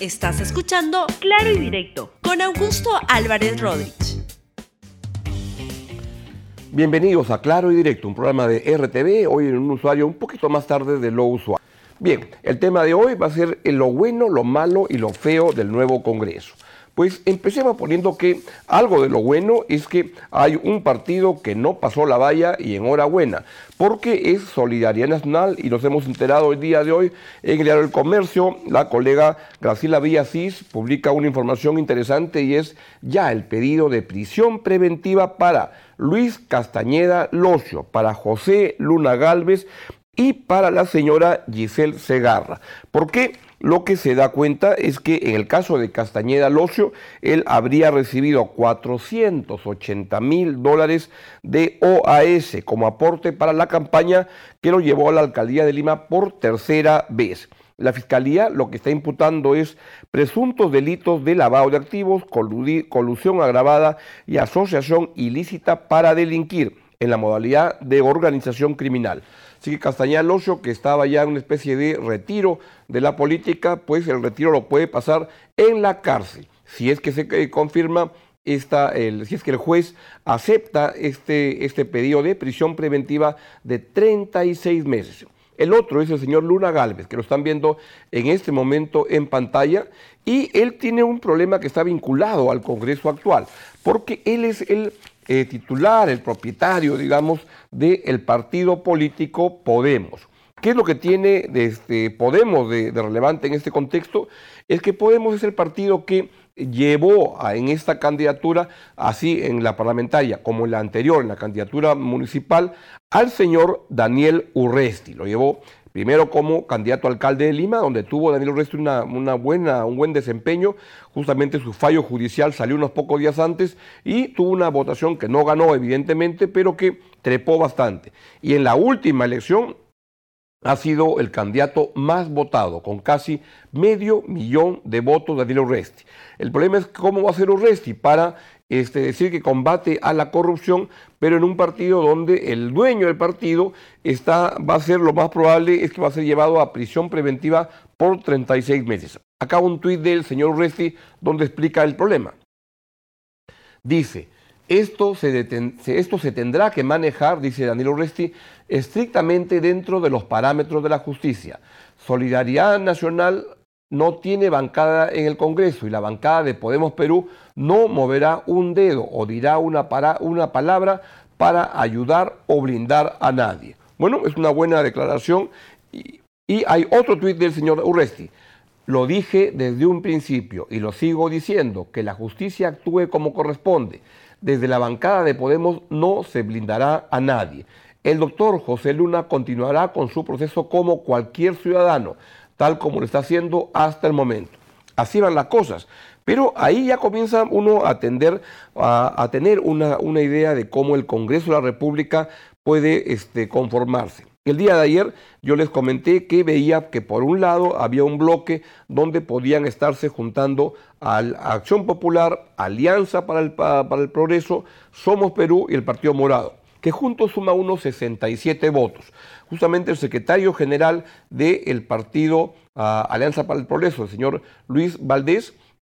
Estás escuchando Claro y Directo con Augusto Álvarez Rodríguez. Bienvenidos a Claro y Directo, un programa de RTV, hoy en un usuario un poquito más tarde de lo usual. Bien, el tema de hoy va a ser lo bueno, lo malo y lo feo del nuevo Congreso. Pues empecemos poniendo que algo de lo bueno es que hay un partido que no pasó la valla y enhorabuena, porque es Solidaridad Nacional y nos hemos enterado el día de hoy en el diario del Comercio, la colega Graciela Villasís publica una información interesante y es ya el pedido de prisión preventiva para Luis Castañeda Locio, para José Luna Galvez y para la señora Giselle Segarra. ¿Por qué? Lo que se da cuenta es que en el caso de Castañeda Locio, él habría recibido 480 mil dólares de OAS como aporte para la campaña que lo llevó a la alcaldía de Lima por tercera vez. La fiscalía lo que está imputando es presuntos delitos de lavado de activos, colusión agravada y asociación ilícita para delinquir en la modalidad de organización criminal. Así que Castañeda Locio, que estaba ya en una especie de retiro de la política, pues el retiro lo puede pasar en la cárcel. Si es que se eh, confirma esta, el, si es que el juez acepta este, este pedido de prisión preventiva de 36 meses. El otro es el señor Luna Galvez, que lo están viendo en este momento en pantalla, y él tiene un problema que está vinculado al Congreso actual, porque él es el eh, titular, el propietario, digamos, del partido político Podemos. ¿Qué es lo que tiene de este Podemos de, relevante en este contexto? Es que Podemos es el partido que llevó en esta candidatura, así en la parlamentaria como en la anterior, en la candidatura municipal, al señor Daniel Urresti. Lo llevó Primero como candidato a alcalde de Lima, donde tuvo Daniel Urresti una, buena, un buen desempeño. Justamente su fallo judicial salió unos pocos días antes y tuvo una votación que no ganó, evidentemente, pero que trepó bastante. Y en la última elección ha sido el candidato más votado, con casi medio millón de votos de Daniel Urresti. El problema es cómo va a ser Urresti para este, decir que combate a la corrupción, pero en un partido donde el dueño del partido está, va a ser lo más probable es que va a ser llevado a prisión preventiva por 36 meses. Acá un tuit del señor Resti donde explica el problema. Dice, esto se, esto se tendrá que manejar, dice Danilo Resti, estrictamente dentro de los parámetros de la justicia. Solidaridad Nacional no tiene bancada en el Congreso y la bancada de Podemos Perú no moverá un dedo o dirá una, una palabra para ayudar o blindar a nadie. Bueno, es una buena declaración y, y hay otro tuit del señor Urresti. Lo dije desde un principio y lo sigo diciendo, que la justicia actúe como corresponde. Desde la bancada de Podemos no se blindará a nadie. El doctor José Luna continuará con su proceso como cualquier ciudadano tal como lo está haciendo hasta el momento. Así van las cosas. Pero ahí ya comienza uno a, a, tener una, una, idea de cómo el Congreso de la República puede este, conformarse. El día de ayer yo les comenté que veía que por un lado había un bloque donde podían estarse juntando a Acción Popular, Alianza para el, para el Progreso, Somos Perú y el Partido Morado que juntos suma unos 67 votos. Justamente el secretario general del partido ah, Alianza para el Progreso, el señor Luis Valdés,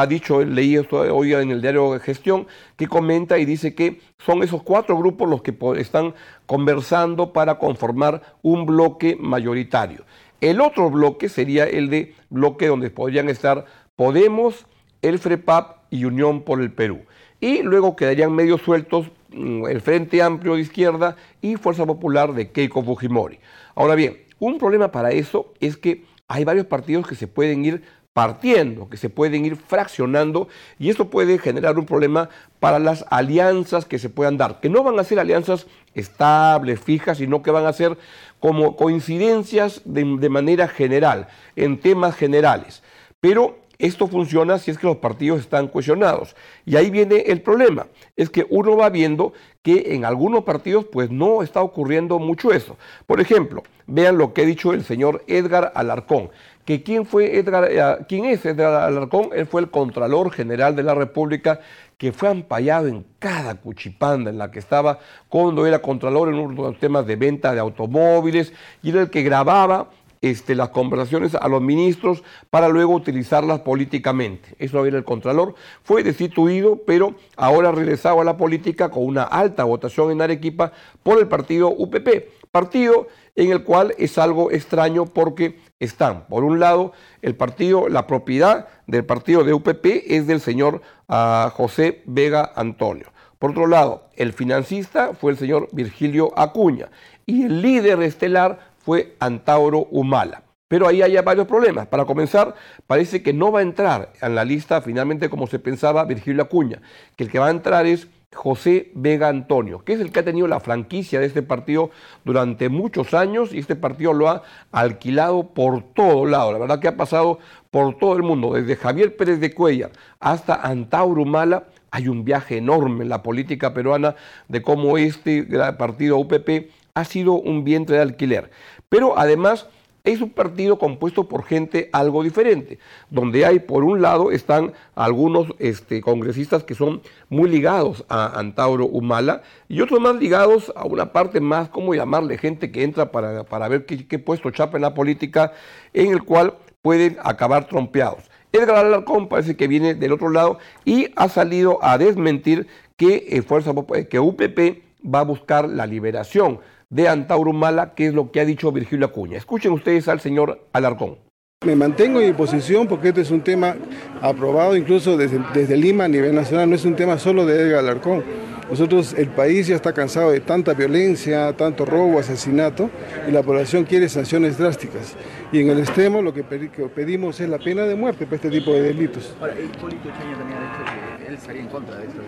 ha dicho, leí esto hoy en el diario de gestión, que comenta y dice que son esos cuatro grupos los que están conversando para conformar un bloque mayoritario. El otro bloque sería el de bloque donde podrían estar Podemos, el FREPAP y Unión por el Perú. Y luego quedarían medio sueltos Mm, el Frente Amplio de Izquierda y Fuerza Popular de Keiko Fujimori. Ahora bien, un problema para eso es que hay varios partidos que se pueden ir partiendo, que se pueden ir fraccionando y esto puede generar un problema para las alianzas que se puedan dar, que no van a ser alianzas estables, fijas, sino que van a ser como coincidencias de, de manera general, en temas generales. Pero esto funciona si es que los partidos están cuestionados. Y ahí viene el problema, es que uno va viendo que en algunos partidos pues no está ocurriendo mucho eso. Por ejemplo, vean lo que ha dicho el señor Edgar Alarcón, que quién fue Edgar, eh, quién es Edgar Alarcón, él fue el Contralor General de la República que fue ampallado en cada cuchipanda en la que estaba cuando era Contralor en unos temas de venta de automóviles y era el que grababa este, las conversaciones a los ministros para luego utilizarlas políticamente. Eso era el Contralor. Fue destituido, pero ahora regresado a la política con una alta votación en Arequipa por el partido UPP. Partido en el cual es algo extraño porque están, por un lado, el partido, la propiedad del partido de UPP es del señor ah, José Vega Antonio. Por otro lado, el financista fue el señor Virgilio Acuña y el líder estelar fue Antauro Humala. Pero ahí hay varios problemas. Para comenzar, parece que no va a entrar en la lista finalmente como se pensaba Virgilio Acuña, que el que va a entrar es José Vega Antonio, que es el que ha tenido la franquicia de este partido durante muchos años y este partido lo ha alquilado por todo lado. La verdad que ha pasado por todo el mundo, desde Javier Pérez de Cuellar hasta Antauro Humala. Hay un viaje enorme en la política peruana de cómo este partido UPP ha sido un vientre de alquiler. Pero además es un partido compuesto por gente algo diferente, donde hay, por un lado, están algunos este, congresistas que son muy ligados a Antauro Humala y otros más ligados a una parte más, ¿cómo llamarle? Gente que entra para, para ver qué, puesto chapa en la política, en el cual pueden acabar trompeados. Edgar Alarcón parece que viene del otro lado y ha salido a desmentir que, eh, Fuerza, que UPP va a buscar la liberación de Antauro Mala, que es lo que ha dicho Virgilio Acuña. Escuchen ustedes al señor Alarcón. Me mantengo en mi posición porque este es un tema aprobado incluso desde, Lima a nivel nacional, no es un tema solo de Edgar Alarcón. Nosotros, el país ya está cansado de tanta violencia, tanto robo, asesinato, y la población quiere sanciones drásticas. Y en el extremo lo que pedimos es la pena de muerte para este tipo de delitos. Ahora, el político también ha dicho que él estaría en contra de esto.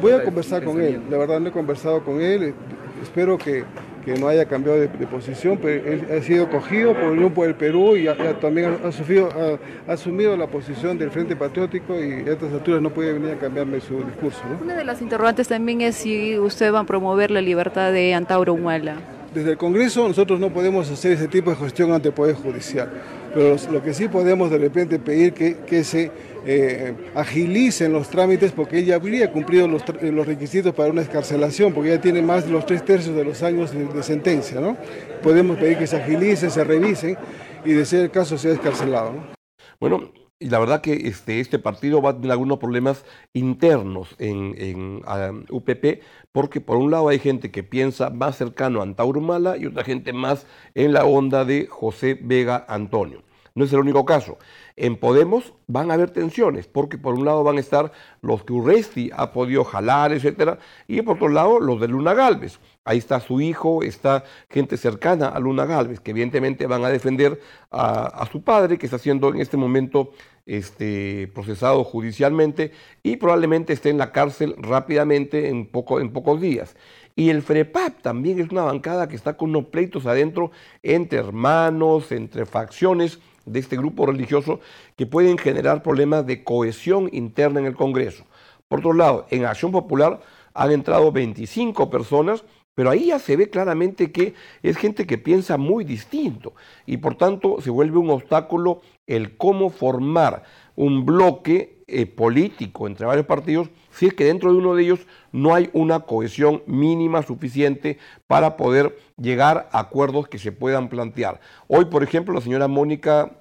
Voy a conversar con él, la verdad no he conversado con él, espero que, no haya cambiado de, posición, pero él ha sido cogido por el Grupo del Perú y también ha, asumido la posición del Frente Patriótico y a estas alturas no puede venir a cambiarme su discurso. Una de las interrogantes también es si usted va a promover la libertad de Antauro Humala. Desde el Congreso nosotros no podemos hacer ese tipo de gestión ante el Poder Judicial, pero lo que sí podemos de repente pedir que, que se eh, agilicen los trámites porque ella habría cumplido los, los, requisitos para una escarcelación, porque ella tiene más de los tres tercios de los años de, sentencia. ¿no? Podemos pedir que se agilicen, se revisen y de ser el caso sea escarcelado. Bueno, y la verdad que este, este partido va a tener algunos problemas internos en, en UPP, porque por un lado hay gente que piensa más cercano a Antaurumala y otra gente más en la onda de José Vega Antonio. No es el único caso. En Podemos van a haber tensiones, porque por un lado van a estar los que Urresti ha podido jalar, etcétera, y por otro lado los de Luna Galvez. Ahí está su hijo, está gente cercana a Luna Galvez, que evidentemente van a defender a, su padre, que está siendo en este momento este, procesado judicialmente y probablemente esté en la cárcel rápidamente en, poco, en pocos días. Y el FREPAP también es una bancada que está con unos pleitos adentro entre hermanos, entre facciones de este grupo religioso que pueden generar problemas de cohesión interna en el Congreso. Por otro lado, en Acción Popular han entrado 25 personas, pero ahí ya se ve claramente que es gente que piensa muy distinto y por tanto se vuelve un obstáculo el cómo formar un bloque eh, político entre varios partidos si es que dentro de uno de ellos no hay una cohesión mínima suficiente para poder llegar a acuerdos que se puedan plantear. Hoy, por ejemplo, la señora Mónica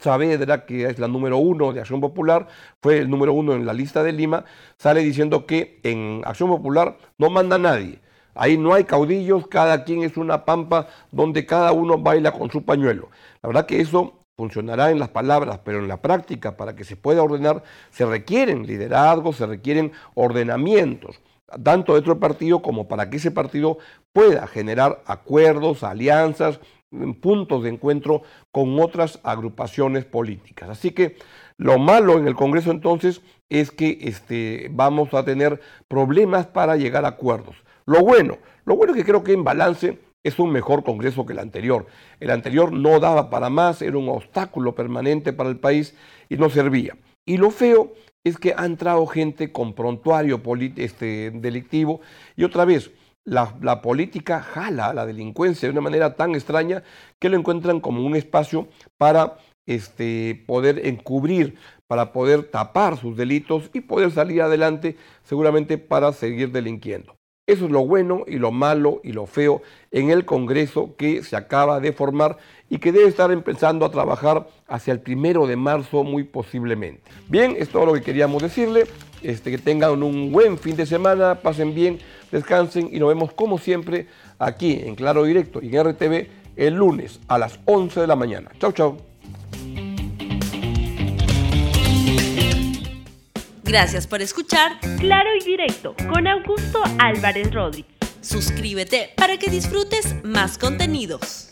Saavedra, que es la número uno de Acción Popular, fue el número uno en la lista de Lima, sale diciendo que en Acción Popular no manda nadie. Ahí no hay caudillos, cada quien es una pampa donde cada uno baila con su pañuelo. La verdad que eso funcionará en las palabras, pero en la práctica, para que se pueda ordenar, se requieren liderazgos, se requieren ordenamientos, tanto dentro del partido como para que ese partido pueda generar acuerdos, alianzas, mm, puntos de encuentro con otras agrupaciones políticas. Así que lo malo en el Congreso entonces es que este, vamos a tener problemas para llegar a acuerdos. Lo bueno, lo bueno es que creo que en balance es un mejor Congreso que el anterior. El anterior no daba para más, era un obstáculo permanente para el país y no servía. Y lo feo es que ha entrado gente con prontuario este, delictivo y otra vez la, política jala la delincuencia de una manera tan extraña que lo encuentran como un espacio para este, poder encubrir, para poder tapar sus delitos y poder salir adelante seguramente para seguir delinquiendo. Eso es lo bueno y lo malo y lo feo en el Congreso que se acaba de formar y que debe estar empezando a trabajar hacia el primero de marzo muy posiblemente. Bien, es todo lo que queríamos decirle. Este, que tengan un buen fin de semana, pasen bien, descansen y nos vemos como siempre aquí en Claro Directo y en RTV el lunes a las 11 de la mañana. Chau, chau. Gracias por escuchar Claro y Directo con Augusto Álvarez Rodríguez. Suscríbete para que disfrutes más contenidos.